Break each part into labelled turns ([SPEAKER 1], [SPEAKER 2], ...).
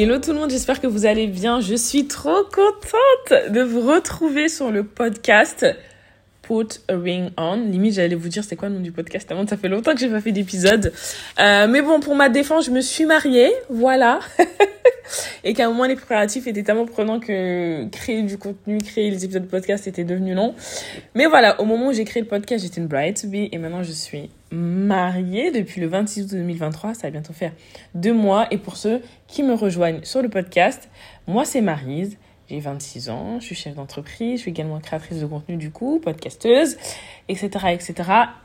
[SPEAKER 1] Hello tout le monde, j'espère que vous allez bien. Je suis trop contente de vous retrouver sur le podcast Put a Ring On. Limite, j'allais vous dire c'est quoi le nom du podcast avant, ça fait longtemps que j'ai pas fait d'épisode. Euh, mais bon, pour ma défense, je me suis mariée, voilà. Et qu'à un moment, les préparatifs étaient tellement prenants que créer du contenu, créer les épisodes de podcast était devenu long. Mais voilà, au moment où j'ai créé le podcast, j'étais une bride to be et maintenant je suis mariée depuis le 26 août 2023. Ça va bientôt faire deux mois. Et pour ceux qui me rejoignent sur le podcast, moi c'est Marise. J'ai 26 ans, je suis chef d'entreprise, je suis également créatrice de contenu du coup, podcasteuse, etc. etc.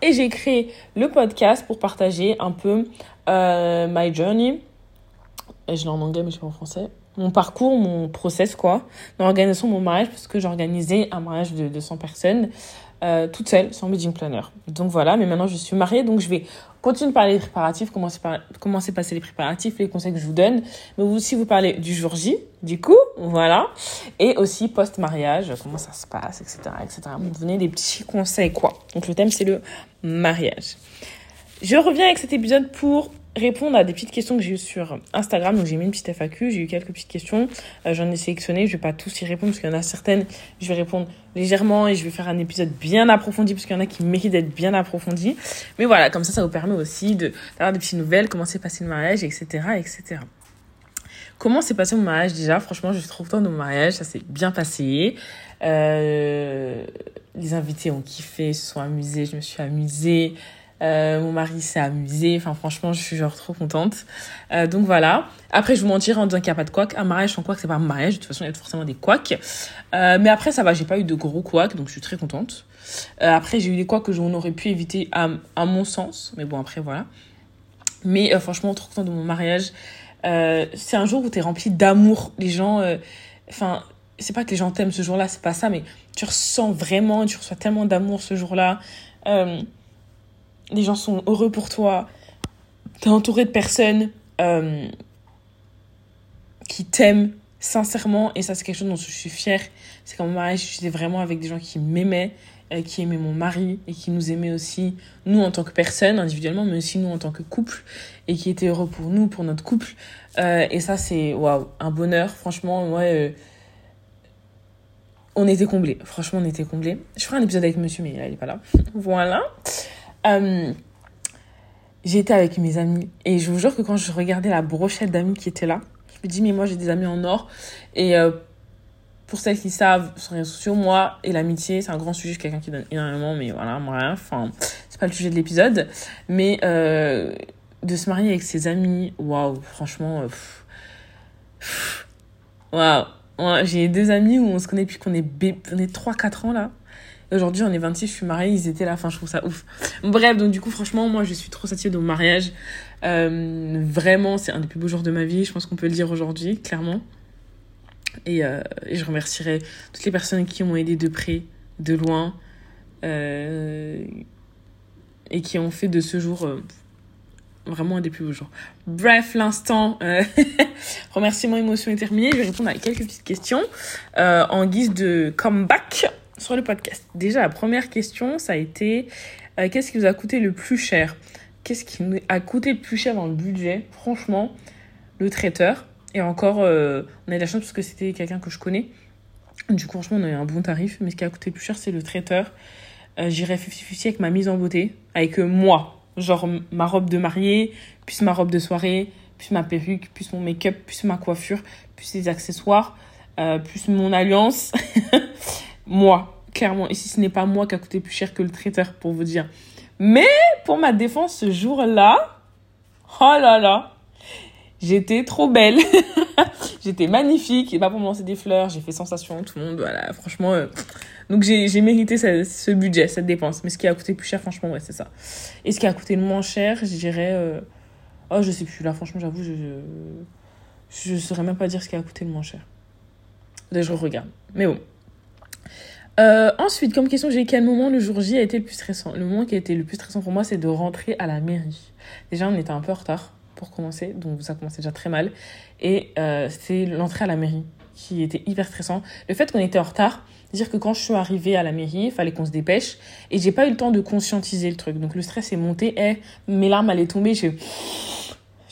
[SPEAKER 1] Et j'ai créé le podcast pour partager un peu euh, my journey, et je l'ai en anglais mais je sais pas en français, mon parcours, mon process quoi, dans l'organisation de mon mariage parce que j'organisais un mariage de 200 personnes euh, toute seule, sans wedding planner. Donc voilà, mais maintenant je suis mariée, donc je vais continuer de parler des préparatifs, comment s'est passé les préparatifs, les conseils que je vous donne, mais aussi vous parler du jour J, du coup, voilà, et aussi post-mariage, comment ça se passe, etc., etc. Vous donner des petits conseils, quoi. Donc le thème, c'est le mariage. Je reviens avec cet épisode pour répondre à des petites questions que j'ai eues sur Instagram. Donc j'ai mis une petite FAQ, j'ai eu quelques petites questions. Euh, J'en ai sélectionné, je vais pas tous y répondre parce qu'il y en a certaines, je vais répondre légèrement et je vais faire un épisode bien approfondi parce qu'il y en a qui méritent d'être bien approfondis. Mais voilà, comme ça, ça vous permet aussi d'avoir des petites nouvelles, comment s'est passé le mariage, etc., etc. Comment s'est passé mon mariage déjà? Franchement, je suis trop contente de mon mariage, ça s'est bien passé. Euh, les invités ont kiffé, se sont amusés, je me suis amusée. Euh, mon mari s'est amusé. Enfin, franchement, je suis genre trop contente. Euh, donc voilà. Après, je vous mentirai en disant qu'il n'y a pas de couac. Un mariage sans couac, c'est pas un mariage. De toute façon, il y a forcément des couacs. Euh, mais après, ça va. J'ai pas eu de gros couacs, donc je suis très contente. Après, j'ai eu des couacs que j'en pu éviter à, à mon sens. Mais bon, après, voilà. Mais franchement, trop contente de mon mariage. C'est un jour où tu es rempli d'amour. Les gens, enfin, c'est pas que les gens t'aiment ce jour-là, c'est pas ça, mais tu ressens vraiment, tu reçois tellement d'amour ce jour-là. Les gens sont heureux pour toi, tu es entouré de personnes euh, qui t'aiment sincèrement, et ça c'est quelque chose dont je suis fière, c'est qu'en mariage, j'étais vraiment avec des gens qui m'aimaient, euh, qui aimaient mon mari, et qui nous aimaient aussi, nous en tant que personne, individuellement, mais aussi nous en tant que couple, et qui étaient heureux pour nous, pour notre couple. Euh, et ça c'est, un bonheur, franchement, moi... On était comblés. Franchement, on était comblés. Je ferai un épisode avec monsieur, mais là, il est pas là. voilà. Euh, j'étais avec mes amis et je vous jure que quand je regardais la brochette d'amis qui étaient là, je me dis mais moi j'ai des amis en or et euh, pour celles qui savent sur les réseaux sociaux, moi et l'amitié c'est un grand sujet, je suis quelqu'un qui donne énormément mais voilà moi enfin c'est pas le sujet de l'épisode mais euh, de se marier avec ses amis, waouh franchement waouh wow. j'ai deux amis où on se connaît depuis qu'on est, est 3-4 ans là Aujourd'hui, on est 26, je suis mariée, ils étaient là, enfin, je trouve ça ouf. Bref, donc du coup, franchement, moi, je suis trop satisfaite de mon mariage. Euh, vraiment, c'est un des plus beaux jours de ma vie, je pense qu'on peut le dire aujourd'hui, clairement. Et, euh, je remercierai toutes les personnes qui m'ont aidé de près, de loin, euh, et qui ont fait de ce jour vraiment un des plus beaux jours. Bref, l'instant remerciement émotion est terminé. Je vais répondre à quelques petites questions en guise de comeback sur le podcast. Déjà, la première question, ça a été euh, qu'est-ce qui vous a coûté le plus cher? Qu'est-ce qui a coûté le plus cher dans le budget? Franchement, le traiteur. Et encore, euh, on a de la chance parce que c'était quelqu'un que je connais. Du coup, franchement, on a eu un bon tarif. Mais ce qui a coûté le plus cher, c'est le traiteur. Euh, J'irai 50 avec ma mise en beauté. Avec moi. Genre ma robe de mariée, plus ma robe de soirée, plus ma perruque, plus mon make-up, plus ma coiffure, plus les accessoires, euh, plus mon alliance. moi, clairement. Et si ce n'est pas moi qui a coûté plus cher que le traiteur, pour vous dire. Mais pour ma défense, ce jour-là, oh là là, j'étais trop belle. j'étais magnifique. Et pas pour me lancer des fleurs, j'ai fait sensation, tout le monde, voilà, franchement. Euh... Donc j'ai mérité ce, budget, cette dépense. Mais ce qui a coûté plus cher, franchement, ouais, c'est ça. Et ce qui a coûté le moins cher, je dirais... Euh... Oh, je sais plus, là, franchement, j'avoue, je... Je saurais même pas dire ce qui a coûté le moins cher. Là, je regarde. Mais bon. Euh, ensuite, comme question, j'ai quel moment le jour J a été le plus stressant? Le moment qui a été le plus stressant pour moi, c'est de rentrer à la mairie. Déjà, on était un peu en retard pour commencer, donc ça commençait déjà très mal. Et euh, c'est l'entrée à la mairie qui était hyper stressant. Le fait qu'on était en retard, c'est-à-dire que quand je suis arrivée à la mairie, il fallait qu'on se dépêche, et j'ai pas eu le temps de conscientiser le truc. Donc le stress est monté, et mes larmes allaient tomber, j'ai,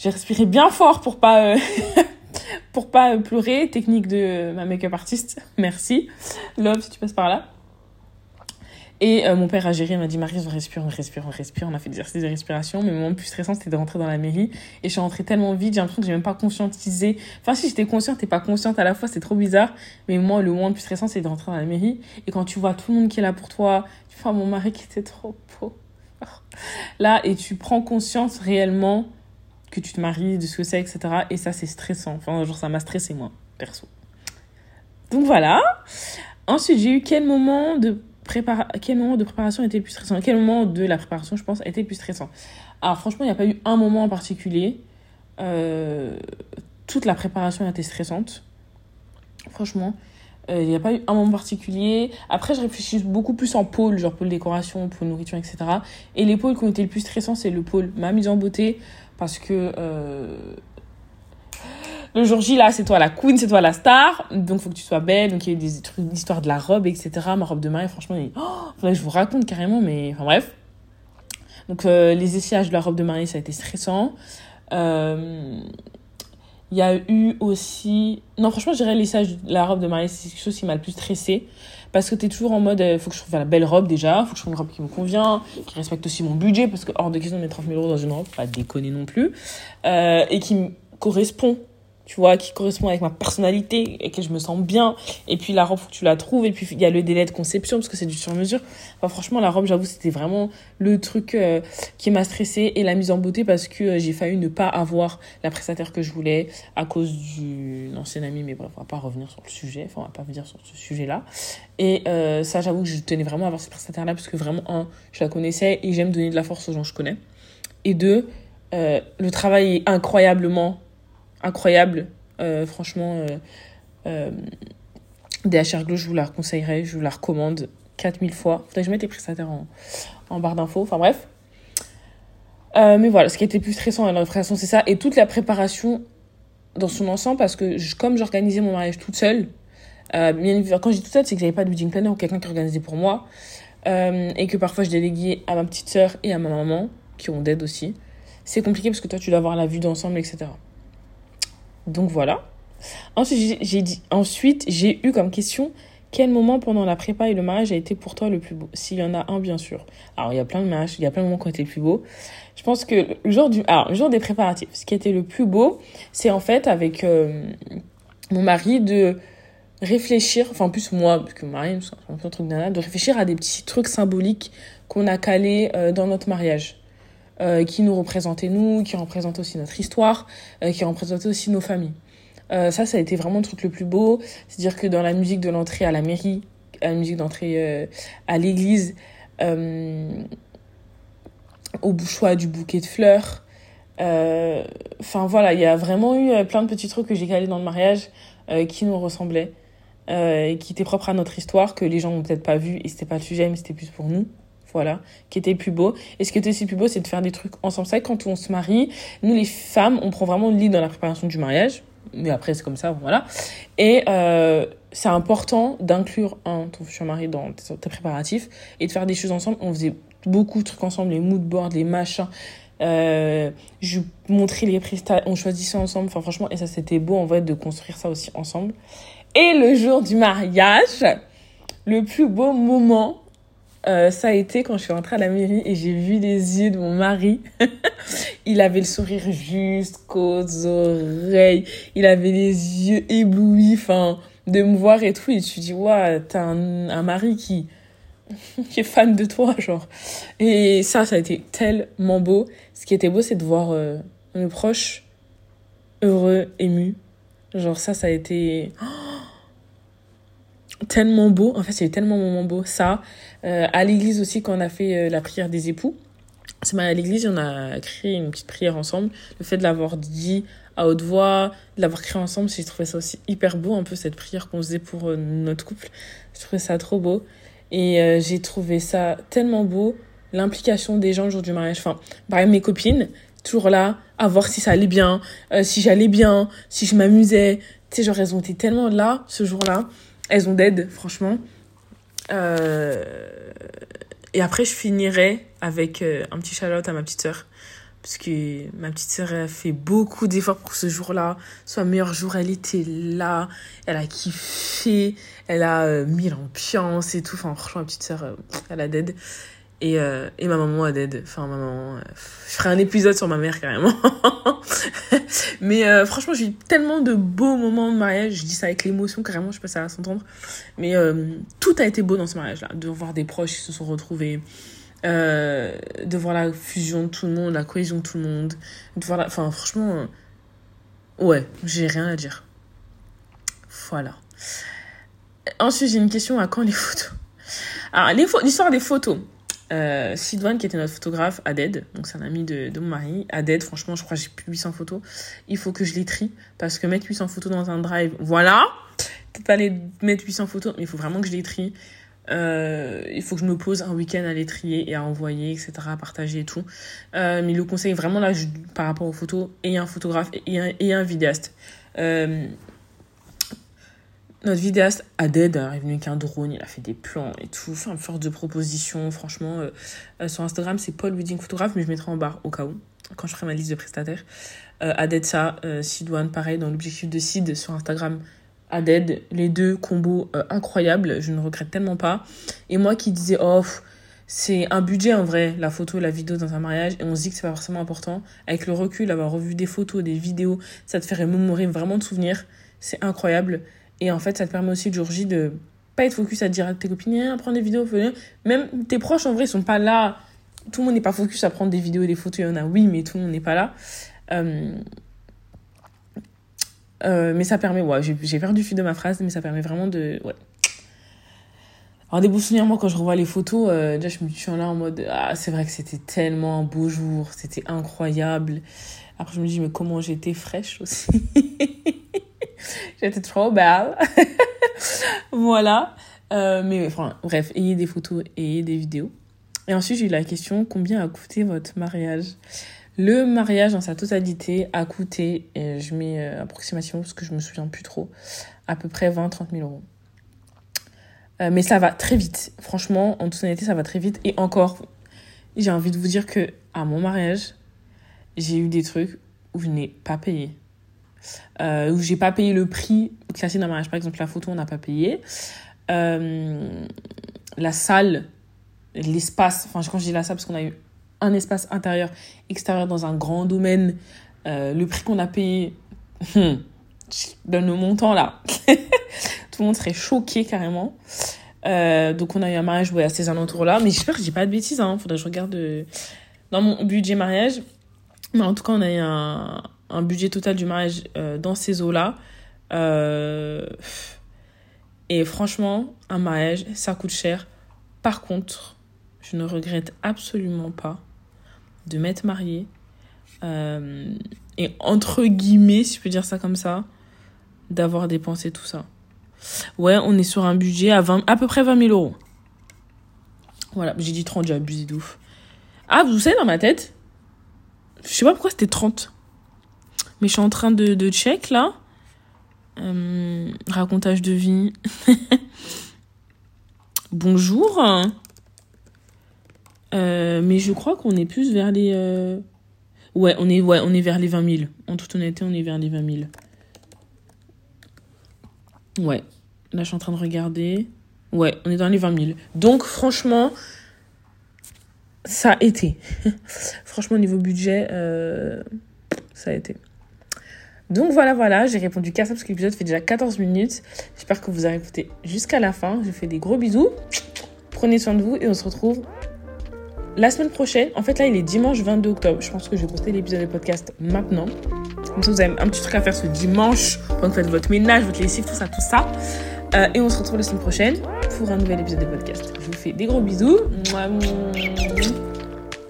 [SPEAKER 1] respiré bien fort pour pas... Euh pour pas pleurer. Technique de ma make-up artiste. Merci. Love, si tu passes par là. Et euh, mon père a géré, il m'a dit Marie, on respire, on respire, on respire. On a fait des exercices de respiration. Mais le moment le plus stressant, c'était de rentrer dans la mairie. Et je suis rentrée tellement vite, j'ai l'impression que j'ai même pas conscientisé. Enfin, si j'étais consciente t'es pas consciente à la fois, c'est trop bizarre. Mais moi, le moment le plus stressant, c'est de rentrer dans la mairie. Et quand tu vois tout le monde qui est là pour toi, tu vois mon mari qui était trop beau. Là, et tu prends conscience réellement que tu te maries, de ce que c'est, etc. Et ça, c'est stressant. Enfin, genre, ça m'a stressé, moi, perso. Donc voilà. Ensuite, j'ai eu quel moment de quel moment de préparation était le plus stressant? Quel moment de la préparation, je pense, était le plus stressant? Alors, franchement, il n'y a pas eu un moment en particulier. Euh, toute la préparation a été stressante. Franchement, il n'y a pas eu un moment particulier. Après, je réfléchis beaucoup plus en pôle, genre pôle décoration, pôle nourriture, etc. Et les pôles qui ont été le plus stressants, c'est le pôle ma mise en beauté. Parce que euh, le jour J, là, c'est toi la queen, c'est toi la star. Donc, il faut que tu sois belle. Donc, il y a eu des trucs d'histoire de la robe, etc. Ma robe de mariée, franchement, il... oh, faudrait je vous raconte carrément, mais enfin, bref. Donc, euh, les essayages de la robe de mariée, ça a été stressant. Euh, il y a eu aussi... Non, franchement, je dirais de la robe de mariée, c'est quelque chose qui m'a le plus stressé. Parce que tu es toujours en mode, euh, faut que je trouve la belle robe déjà, faut que je trouve une robe qui me convient, qui respecte aussi mon budget, parce que hors de question de mettre 30 000 euros dans une robe, pas déconner non plus, euh, et qui me correspond tu vois, qui correspond avec ma personnalité et que je me sens bien. Et puis la robe, faut que tu la trouves. Et puis il y a le délai de conception parce que c'est du sur-mesure. Enfin, franchement, la robe, j'avoue, c'était vraiment le truc euh, qui m'a stressée et la mise en beauté parce que euh, j'ai failli ne pas avoir la prestataire que je voulais à cause d'une ancienne amie. Mais bref, on va pas revenir sur le sujet. Enfin, on va pas venir sur ce sujet-là. Et euh, ça, j'avoue que je tenais vraiment à avoir cette prestataire-là parce que vraiment, un, je la connaissais et j'aime donner de la force aux gens que je connais. Et deux, le travail est incroyablement incroyable. Euh, franchement, euh, euh, DHR Glow, je vous la conseillerais, je vous la recommande 4000 fois. Faudrait que je mette les prestataires en, en barre d'infos. Enfin bref. mais voilà, ce qui était plus stressant à la préparation, c'est ça. Et toute la préparation dans son ensemble, parce que comme j'organisais mon mariage toute seule, euh, quand je dis toute seule, c'est que j'avais pas de wedding planner ou quelqu'un qui organisait pour moi. et que parfois je déléguais à ma petite sœur et à ma maman, qui ont d'aide aussi. C'est compliqué parce que toi, tu dois avoir la vue d'ensemble, etc. Donc voilà. Ensuite, j'ai dit, ensuite, j'ai eu comme question quel moment pendant la prépa et le mariage a été pour toi le plus beau? S'il y en a un, bien sûr. Alors, il y a plein de mariages, il y a plein de moments qui ont été le plus beaux. Je pense que le jour, du, alors, le jour des préparatifs, ce qui été le plus beau, c'est en fait avec euh, mon mari de réfléchir, enfin en plus moi, parce que mon mari, c'est un truc de réfléchir à des petits trucs symboliques qu'on a calés euh, dans notre mariage. Euh, qui nous représentait nous, qui représentait aussi notre histoire, euh, qui représentait aussi nos familles. Euh, ça, ça a été vraiment le truc le plus beau. C'est-à-dire que dans la musique de l'entrée à la mairie, à la musique d'entrée à l'église, au choix du bouquet de fleurs, enfin voilà, il y a vraiment eu plein de petits trucs que j'ai calés dans le mariage qui nous ressemblaient. qui étaient propres à notre histoire, que les gens n'ont peut-être pas vu, et c'était pas le sujet, mais c'était plus pour nous voilà, qui était plus beau. Et ce qui était aussi plus beau, c'est de faire des trucs ensemble. C'est quand on se marie, nous les femmes, on prend vraiment le lit dans la préparation du mariage. Mais après, c'est comme ça, voilà. Et euh, c'est important d'inclure un ton futur mari dans tes, préparatifs et de faire des choses ensemble. On faisait beaucoup de trucs ensemble, les mood boards, les machins. Euh, je montrais les prestats, on choisissait ensemble. Enfin, franchement, et ça, c'était beau en vrai de construire ça aussi ensemble. Et le jour du mariage, le plus beau moment, euh, ça a été quand je suis rentrée à la mairie et j'ai vu les yeux de mon mari. il avait le sourire jusqu'aux oreilles. Il avait les yeux éblouis, enfin, de me voir et tout. Et tu dis, ouais, t'as un, mari qui, qui est fan de toi, genre. Et ça, ça a été tellement beau. Ce qui était beau, c'est de voir euh, mes proches heureux, émus. Genre, ça, ça a été tellement beau. En fait, c'est tellement moment beau. Ça, euh, à l'église aussi, quand on a fait euh, la prière des époux, c'est à l'église, on a créé une petite prière ensemble. Le fait de l'avoir dit à haute voix, de l'avoir créé ensemble, j'ai trouvé ça aussi hyper beau, un peu cette prière qu'on faisait pour euh, notre couple. J'ai trouvé ça trop beau. Et j'ai trouvé ça tellement beau, l'implication des gens le jour du mariage. Enfin, par mes copines, toujours là, à voir si ça allait bien, si j'allais bien, si je m'amusais. Tu sais, genre, elles ont été tellement là, ce jour-là. Elles ont d'aide, franchement. Euh, et après, je finirai avec euh, un petit shout à ma petite sœur. parce que ma petite sœur a fait beaucoup d'efforts pour ce jour-là. Son meilleur jour, elle était là, elle a kiffé, elle a euh, mis l'ambiance et tout. Enfin, franchement, ma petite sœur, elle a dead. Et, euh, et ma maman a dead. Enfin, maman, je ferai un épisode sur ma mère carrément. Mais franchement, j'ai eu tellement de beaux moments de mariage. Je dis ça avec l'émotion carrément, je sais pas si ça va s'entendre. Mais tout a été beau dans ce mariage-là. De voir des proches qui se sont retrouvés euh, de voir la fusion de tout le monde, la cohésion de tout le monde, de voir Enfin, franchement, euh, ouais, j'ai rien à dire. Voilà. Ensuite, j'ai une question à quand les photos? Alors, l'histoire des photos. Euh, Sidouane, qui était notre photographe, Aded, donc c'est un ami de, mon mari, Aded, franchement, je crois que j'ai plus de 800 photos. Il faut que je les trie, parce que mettre 800 photos dans un drive, voilà, peut-être pas les mettre 800 photos, mais il faut vraiment que je les trie. Euh, il faut que je me pose un week-end à les trier et à envoyer, etc., à partager et tout. Euh, mais le conseil vraiment là, par rapport aux photos, et un photographe et un, et un vidéaste. Euh, notre vidéaste Aded est venu avec un drone, il a fait des plans et tout, enfin, force de proposition. Franchement, euh, sur Instagram, c'est Paul Wedding Photographe, mais je mettrai en barre au cas où, quand je ferai ma liste de prestataires. Aded, ça, Sidouane, pareil, dans l'objectif de Sid sur Instagram, Aded, les deux combos euh, incroyables, je ne regrette tellement pas. Et moi qui disais, oh, c'est un budget en vrai, la photo et la vidéo dans un mariage, et on se dit que c'est pas forcément important. Avec le recul, avoir revu des photos, des vidéos, ça te fait remémorer vraiment de souvenirs. C'est incroyable. Et en fait, ça te permet aussi le jour J de pas être focus à dire à tes copines, à prendre des vidéos. Même tes proches en vrai, ils sont pas là. Tout le monde n'est pas focus à prendre des vidéos et des photos. Il y en a, oui, mais tout le monde n'est pas là. Euh, euh, mais ça permet, ouais, j'ai perdu le fil de ma phrase, mais ça permet vraiment de. Ouais. Alors, des beaux souvenirs, moi, quand je revois les photos, euh, déjà, je me suis là en mode Ah, c'est vrai que c'était tellement un beau jour, c'était incroyable. Après, je me dis, mais comment j'étais fraîche aussi. j'étais trop belle. voilà. Euh, mais enfin, bref, ayez des photos, ayez des vidéos. Et ensuite, j'ai eu la question combien a coûté votre mariage? Le mariage dans sa totalité a coûté, et je mets euh, approximation parce que je me souviens plus trop, à peu près 20-30 000 euros. Euh, mais ça va très vite. Franchement, en toute honnêteté, ça va très vite. Et encore, j'ai envie de vous dire que à mon mariage, j'ai eu des trucs où je n'ai pas payé. Euh, où j'ai pas payé le prix classique d'un mariage. Par exemple, la photo, on n'a pas payé. Euh, la salle, l'espace, enfin, quand je dis la salle, parce qu'on a eu un espace intérieur, extérieur dans un grand domaine, euh, le prix qu'on a payé, hmm, donne le montant là, tout le monde serait choqué carrément. Donc on a eu un mariage à ces alentours-là, mais j'espère que je dis pas de bêtises, hein, faudrait que je regarde dans mon budget mariage. Mais en tout cas, on a eu un, un budget total du mariage dans ces eaux-là. et franchement, un mariage, ça coûte cher. Par contre, je ne regrette absolument pas de m'être mariée. Euh, et entre guillemets, si je peux dire ça comme ça, d'avoir dépensé tout ça. Ouais, on est sur un budget à, 20, à peu près 20 000 euros. Voilà, j'ai dit 30, j'ai abusé de ouf. Ah, vous savez, dans ma tête, je sais pas pourquoi c'était 30. Mais je suis en train de, check là. Euh, racontage de vie. Bonjour. Euh, mais je crois qu'on est plus vers les. Euh, ouais, on est, ouais, on est vers les 20 000. En toute honnêteté, on est vers les 20 000. Ouais. Là, je suis en train de regarder. Ouais, on est dans les 20 000. Donc, franchement, ça a été. franchement, au niveau budget, ça a été. Donc voilà, voilà, j'ai répondu qu'à ça parce que l'épisode fait déjà 14 minutes. J'espère que vous avez écouté jusqu'à la fin. Je vous fais des gros bisous. Prenez soin de vous et on se retrouve la semaine prochaine, en fait là il est dimanche 22 octobre. Je pense que je vais poster l'épisode de podcast maintenant. Comme ça vous avez un petit truc à faire ce dimanche vous faites votre ménage, votre lessive, tout ça, tout ça. Euh, et on se retrouve la semaine prochaine pour un nouvel épisode de podcast. Je vous fais des gros bisous.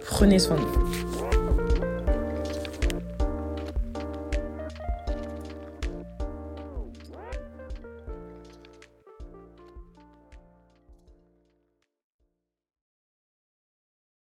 [SPEAKER 1] Prenez soin de vous.